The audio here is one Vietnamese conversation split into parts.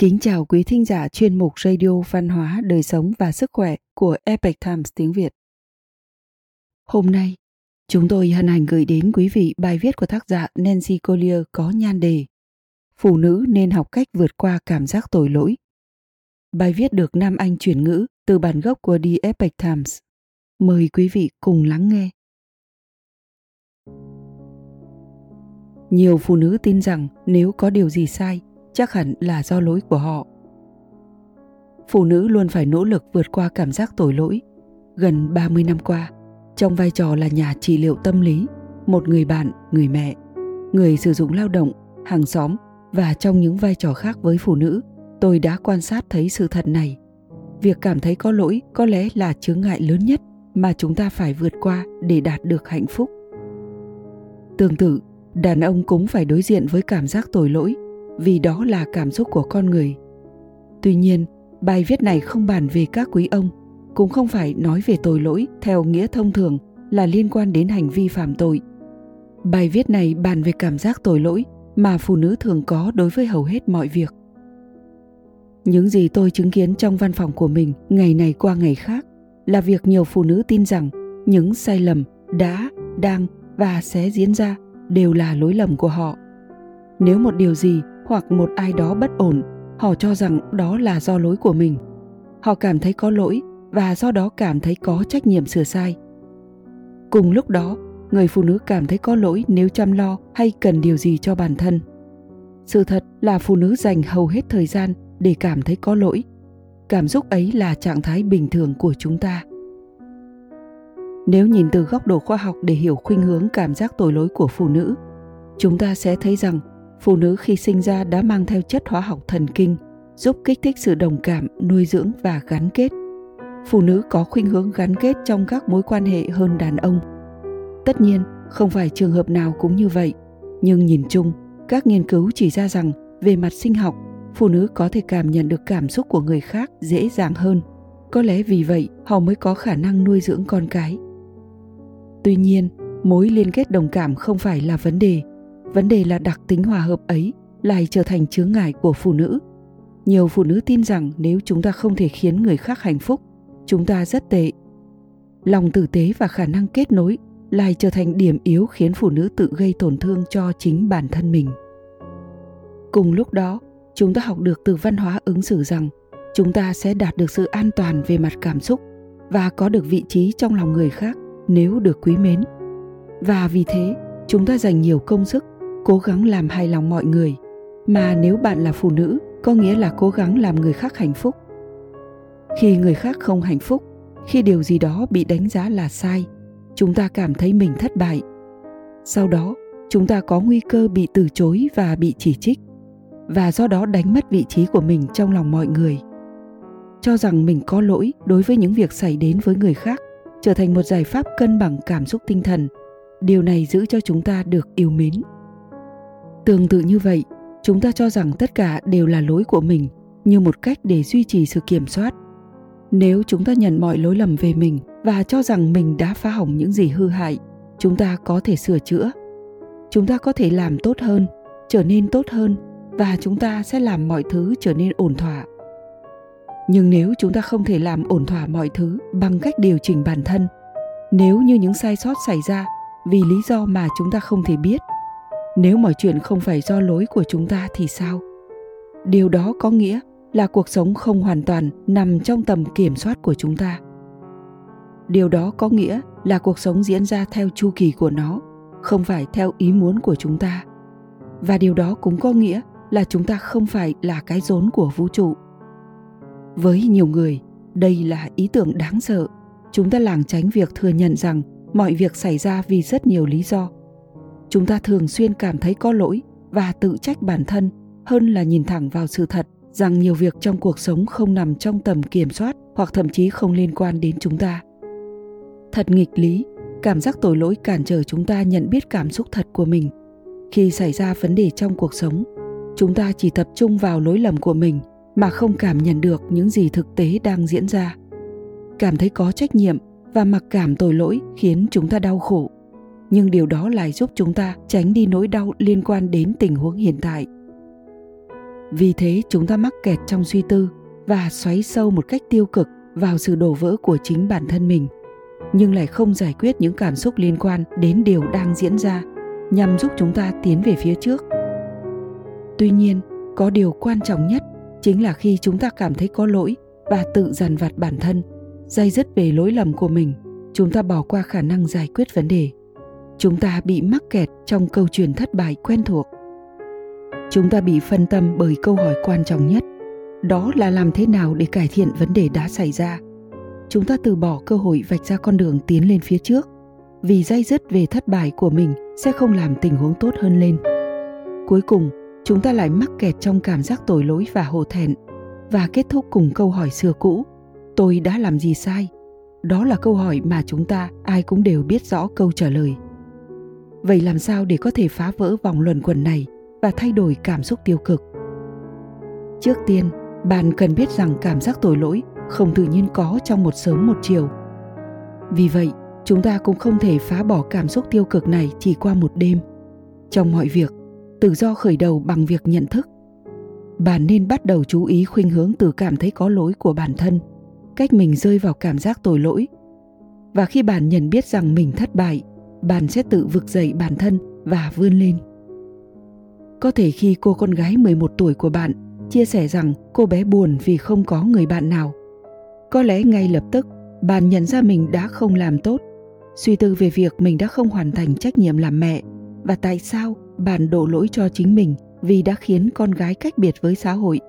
Kính chào quý thính giả chuyên mục Radio Văn hóa, Đời sống và Sức khỏe của Epic Times tiếng Việt. Hôm nay, chúng tôi hân hạnh gửi đến quý vị bài viết của tác giả Nancy Collier có nhan đề Phụ nữ nên học cách vượt qua cảm giác tội lỗi. Bài viết được Nam Anh chuyển ngữ từ bản gốc của The Epic Times. Mời quý vị cùng lắng nghe. Nhiều phụ nữ tin rằng nếu có điều gì sai, chắc hẳn là do lỗi của họ. Phụ nữ luôn phải nỗ lực vượt qua cảm giác tội lỗi. Gần 30 năm qua, trong vai trò là nhà trị liệu tâm lý, một người bạn, người mẹ, người sử dụng lao động, hàng xóm và trong những vai trò khác với phụ nữ, tôi đã quan sát thấy sự thật này. Việc cảm thấy có lỗi có lẽ là chướng ngại lớn nhất mà chúng ta phải vượt qua để đạt được hạnh phúc. Tương tự, đàn ông cũng phải đối diện với cảm giác tội lỗi vì đó là cảm xúc của con người. Tuy nhiên, bài viết này không bàn về các quý ông, cũng không phải nói về tội lỗi theo nghĩa thông thường là liên quan đến hành vi phạm tội. Bài viết này bàn về cảm giác tội lỗi mà phụ nữ thường có đối với hầu hết mọi việc. Những gì tôi chứng kiến trong văn phòng của mình ngày này qua ngày khác là việc nhiều phụ nữ tin rằng những sai lầm đã, đang và sẽ diễn ra đều là lỗi lầm của họ. Nếu một điều gì hoặc một ai đó bất ổn, họ cho rằng đó là do lỗi của mình. Họ cảm thấy có lỗi và do đó cảm thấy có trách nhiệm sửa sai. Cùng lúc đó, người phụ nữ cảm thấy có lỗi nếu chăm lo hay cần điều gì cho bản thân. Sự thật là phụ nữ dành hầu hết thời gian để cảm thấy có lỗi. Cảm xúc ấy là trạng thái bình thường của chúng ta. Nếu nhìn từ góc độ khoa học để hiểu khuynh hướng cảm giác tội lỗi của phụ nữ, chúng ta sẽ thấy rằng phụ nữ khi sinh ra đã mang theo chất hóa học thần kinh, giúp kích thích sự đồng cảm, nuôi dưỡng và gắn kết. Phụ nữ có khuynh hướng gắn kết trong các mối quan hệ hơn đàn ông. Tất nhiên, không phải trường hợp nào cũng như vậy. Nhưng nhìn chung, các nghiên cứu chỉ ra rằng, về mặt sinh học, phụ nữ có thể cảm nhận được cảm xúc của người khác dễ dàng hơn. Có lẽ vì vậy, họ mới có khả năng nuôi dưỡng con cái. Tuy nhiên, mối liên kết đồng cảm không phải là vấn đề vấn đề là đặc tính hòa hợp ấy lại trở thành chướng ngại của phụ nữ. Nhiều phụ nữ tin rằng nếu chúng ta không thể khiến người khác hạnh phúc, chúng ta rất tệ. Lòng tử tế và khả năng kết nối lại trở thành điểm yếu khiến phụ nữ tự gây tổn thương cho chính bản thân mình. Cùng lúc đó, chúng ta học được từ văn hóa ứng xử rằng chúng ta sẽ đạt được sự an toàn về mặt cảm xúc và có được vị trí trong lòng người khác nếu được quý mến. Và vì thế, chúng ta dành nhiều công sức cố gắng làm hài lòng mọi người. Mà nếu bạn là phụ nữ, có nghĩa là cố gắng làm người khác hạnh phúc. Khi người khác không hạnh phúc, khi điều gì đó bị đánh giá là sai, chúng ta cảm thấy mình thất bại. Sau đó, chúng ta có nguy cơ bị từ chối và bị chỉ trích. Và do đó đánh mất vị trí của mình trong lòng mọi người. Cho rằng mình có lỗi đối với những việc xảy đến với người khác trở thành một giải pháp cân bằng cảm xúc tinh thần. Điều này giữ cho chúng ta được yêu mến tương tự như vậy, chúng ta cho rằng tất cả đều là lỗi của mình như một cách để duy trì sự kiểm soát. Nếu chúng ta nhận mọi lỗi lầm về mình và cho rằng mình đã phá hỏng những gì hư hại, chúng ta có thể sửa chữa. Chúng ta có thể làm tốt hơn, trở nên tốt hơn và chúng ta sẽ làm mọi thứ trở nên ổn thỏa. Nhưng nếu chúng ta không thể làm ổn thỏa mọi thứ bằng cách điều chỉnh bản thân, nếu như những sai sót xảy ra vì lý do mà chúng ta không thể biết nếu mọi chuyện không phải do lỗi của chúng ta thì sao? Điều đó có nghĩa là cuộc sống không hoàn toàn nằm trong tầm kiểm soát của chúng ta. Điều đó có nghĩa là cuộc sống diễn ra theo chu kỳ của nó, không phải theo ý muốn của chúng ta. Và điều đó cũng có nghĩa là chúng ta không phải là cái rốn của vũ trụ. Với nhiều người, đây là ý tưởng đáng sợ. Chúng ta lảng tránh việc thừa nhận rằng mọi việc xảy ra vì rất nhiều lý do chúng ta thường xuyên cảm thấy có lỗi và tự trách bản thân hơn là nhìn thẳng vào sự thật rằng nhiều việc trong cuộc sống không nằm trong tầm kiểm soát hoặc thậm chí không liên quan đến chúng ta. Thật nghịch lý, cảm giác tội lỗi cản trở chúng ta nhận biết cảm xúc thật của mình. Khi xảy ra vấn đề trong cuộc sống, chúng ta chỉ tập trung vào lỗi lầm của mình mà không cảm nhận được những gì thực tế đang diễn ra. Cảm thấy có trách nhiệm và mặc cảm tội lỗi khiến chúng ta đau khổ nhưng điều đó lại giúp chúng ta tránh đi nỗi đau liên quan đến tình huống hiện tại. Vì thế, chúng ta mắc kẹt trong suy tư và xoáy sâu một cách tiêu cực vào sự đổ vỡ của chính bản thân mình, nhưng lại không giải quyết những cảm xúc liên quan đến điều đang diễn ra, nhằm giúp chúng ta tiến về phía trước. Tuy nhiên, có điều quan trọng nhất chính là khi chúng ta cảm thấy có lỗi và tự dằn vặt bản thân, dây dứt về lỗi lầm của mình, chúng ta bỏ qua khả năng giải quyết vấn đề chúng ta bị mắc kẹt trong câu chuyện thất bại quen thuộc. Chúng ta bị phân tâm bởi câu hỏi quan trọng nhất, đó là làm thế nào để cải thiện vấn đề đã xảy ra. Chúng ta từ bỏ cơ hội vạch ra con đường tiến lên phía trước, vì dây dứt về thất bại của mình sẽ không làm tình huống tốt hơn lên. Cuối cùng, chúng ta lại mắc kẹt trong cảm giác tội lỗi và hổ thẹn. Và kết thúc cùng câu hỏi xưa cũ, tôi đã làm gì sai? Đó là câu hỏi mà chúng ta ai cũng đều biết rõ câu trả lời vậy làm sao để có thể phá vỡ vòng luẩn quẩn này và thay đổi cảm xúc tiêu cực? Trước tiên, bạn cần biết rằng cảm giác tội lỗi không tự nhiên có trong một sớm một chiều. Vì vậy, chúng ta cũng không thể phá bỏ cảm xúc tiêu cực này chỉ qua một đêm. Trong mọi việc, tự do khởi đầu bằng việc nhận thức. Bạn nên bắt đầu chú ý khuynh hướng từ cảm thấy có lỗi của bản thân, cách mình rơi vào cảm giác tội lỗi. Và khi bạn nhận biết rằng mình thất bại bạn sẽ tự vực dậy bản thân và vươn lên có thể khi cô con gái 11 tuổi của bạn chia sẻ rằng cô bé buồn vì không có người bạn nào. Có lẽ ngay lập tức bạn nhận ra mình đã không làm tốt, suy tư về việc mình đã không hoàn thành trách nhiệm làm mẹ và tại sao bạn đổ lỗi cho chính mình vì đã khiến con gái cách biệt với xã hội.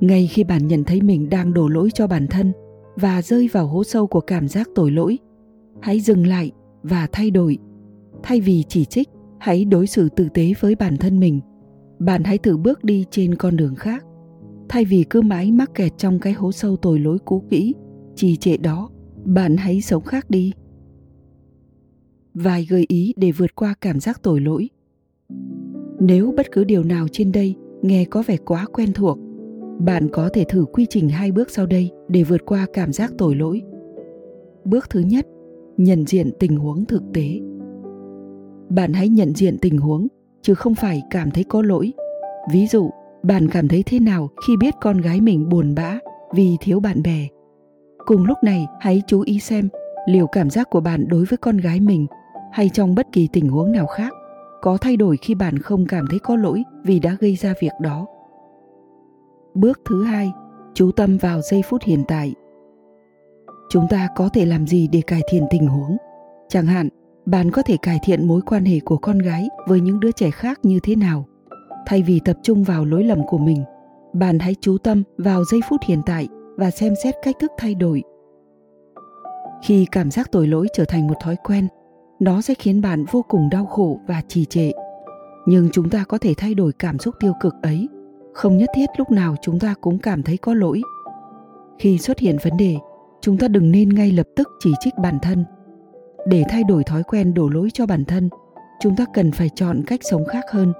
Ngay khi bạn nhận thấy mình đang đổ lỗi cho bản thân và rơi vào hố sâu của cảm giác tội lỗi, hãy dừng lại và thay đổi. Thay vì chỉ trích, hãy đối xử tử tế với bản thân mình. Bạn hãy thử bước đi trên con đường khác. Thay vì cứ mãi mắc kẹt trong cái hố sâu tội lỗi cũ kỹ trì trệ đó bạn hãy sống khác đi. Vài gợi ý để vượt qua cảm giác tội lỗi. Nếu bất cứ điều nào trên đây nghe có vẻ quá quen thuộc bạn có thể thử quy trình hai bước sau đây để vượt qua cảm giác tội lỗi. Bước thứ nhất nhận diện tình huống thực tế. Bạn hãy nhận diện tình huống, chứ không phải cảm thấy có lỗi. Ví dụ, bạn cảm thấy thế nào khi biết con gái mình buồn bã vì thiếu bạn bè? Cùng lúc này, hãy chú ý xem liệu cảm giác của bạn đối với con gái mình hay trong bất kỳ tình huống nào khác có thay đổi khi bạn không cảm thấy có lỗi vì đã gây ra việc đó. Bước thứ hai, chú tâm vào giây phút hiện tại chúng ta có thể làm gì để cải thiện tình huống? Chẳng hạn, bạn có thể cải thiện mối quan hệ của con gái với những đứa trẻ khác như thế nào? Thay vì tập trung vào lỗi lầm của mình, bạn hãy chú tâm vào giây phút hiện tại và xem xét cách thức thay đổi. Khi cảm giác tội lỗi trở thành một thói quen, nó sẽ khiến bạn vô cùng đau khổ và trì trệ. Nhưng chúng ta có thể thay đổi cảm xúc tiêu cực ấy. Không nhất thiết lúc nào chúng ta cũng cảm thấy có lỗi. Khi xuất hiện vấn đề chúng ta đừng nên ngay lập tức chỉ trích bản thân. Để thay đổi thói quen đổ lỗi cho bản thân, chúng ta cần phải chọn cách sống khác hơn.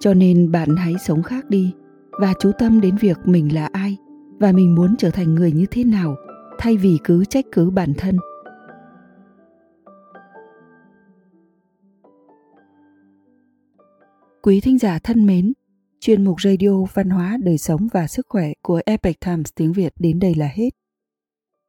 Cho nên bạn hãy sống khác đi, và chú tâm đến việc mình là ai, và mình muốn trở thành người như thế nào, thay vì cứ trách cứ bản thân. Quý thính giả thân mến, chuyên mục radio văn hóa đời sống và sức khỏe của epic times tiếng việt đến đây là hết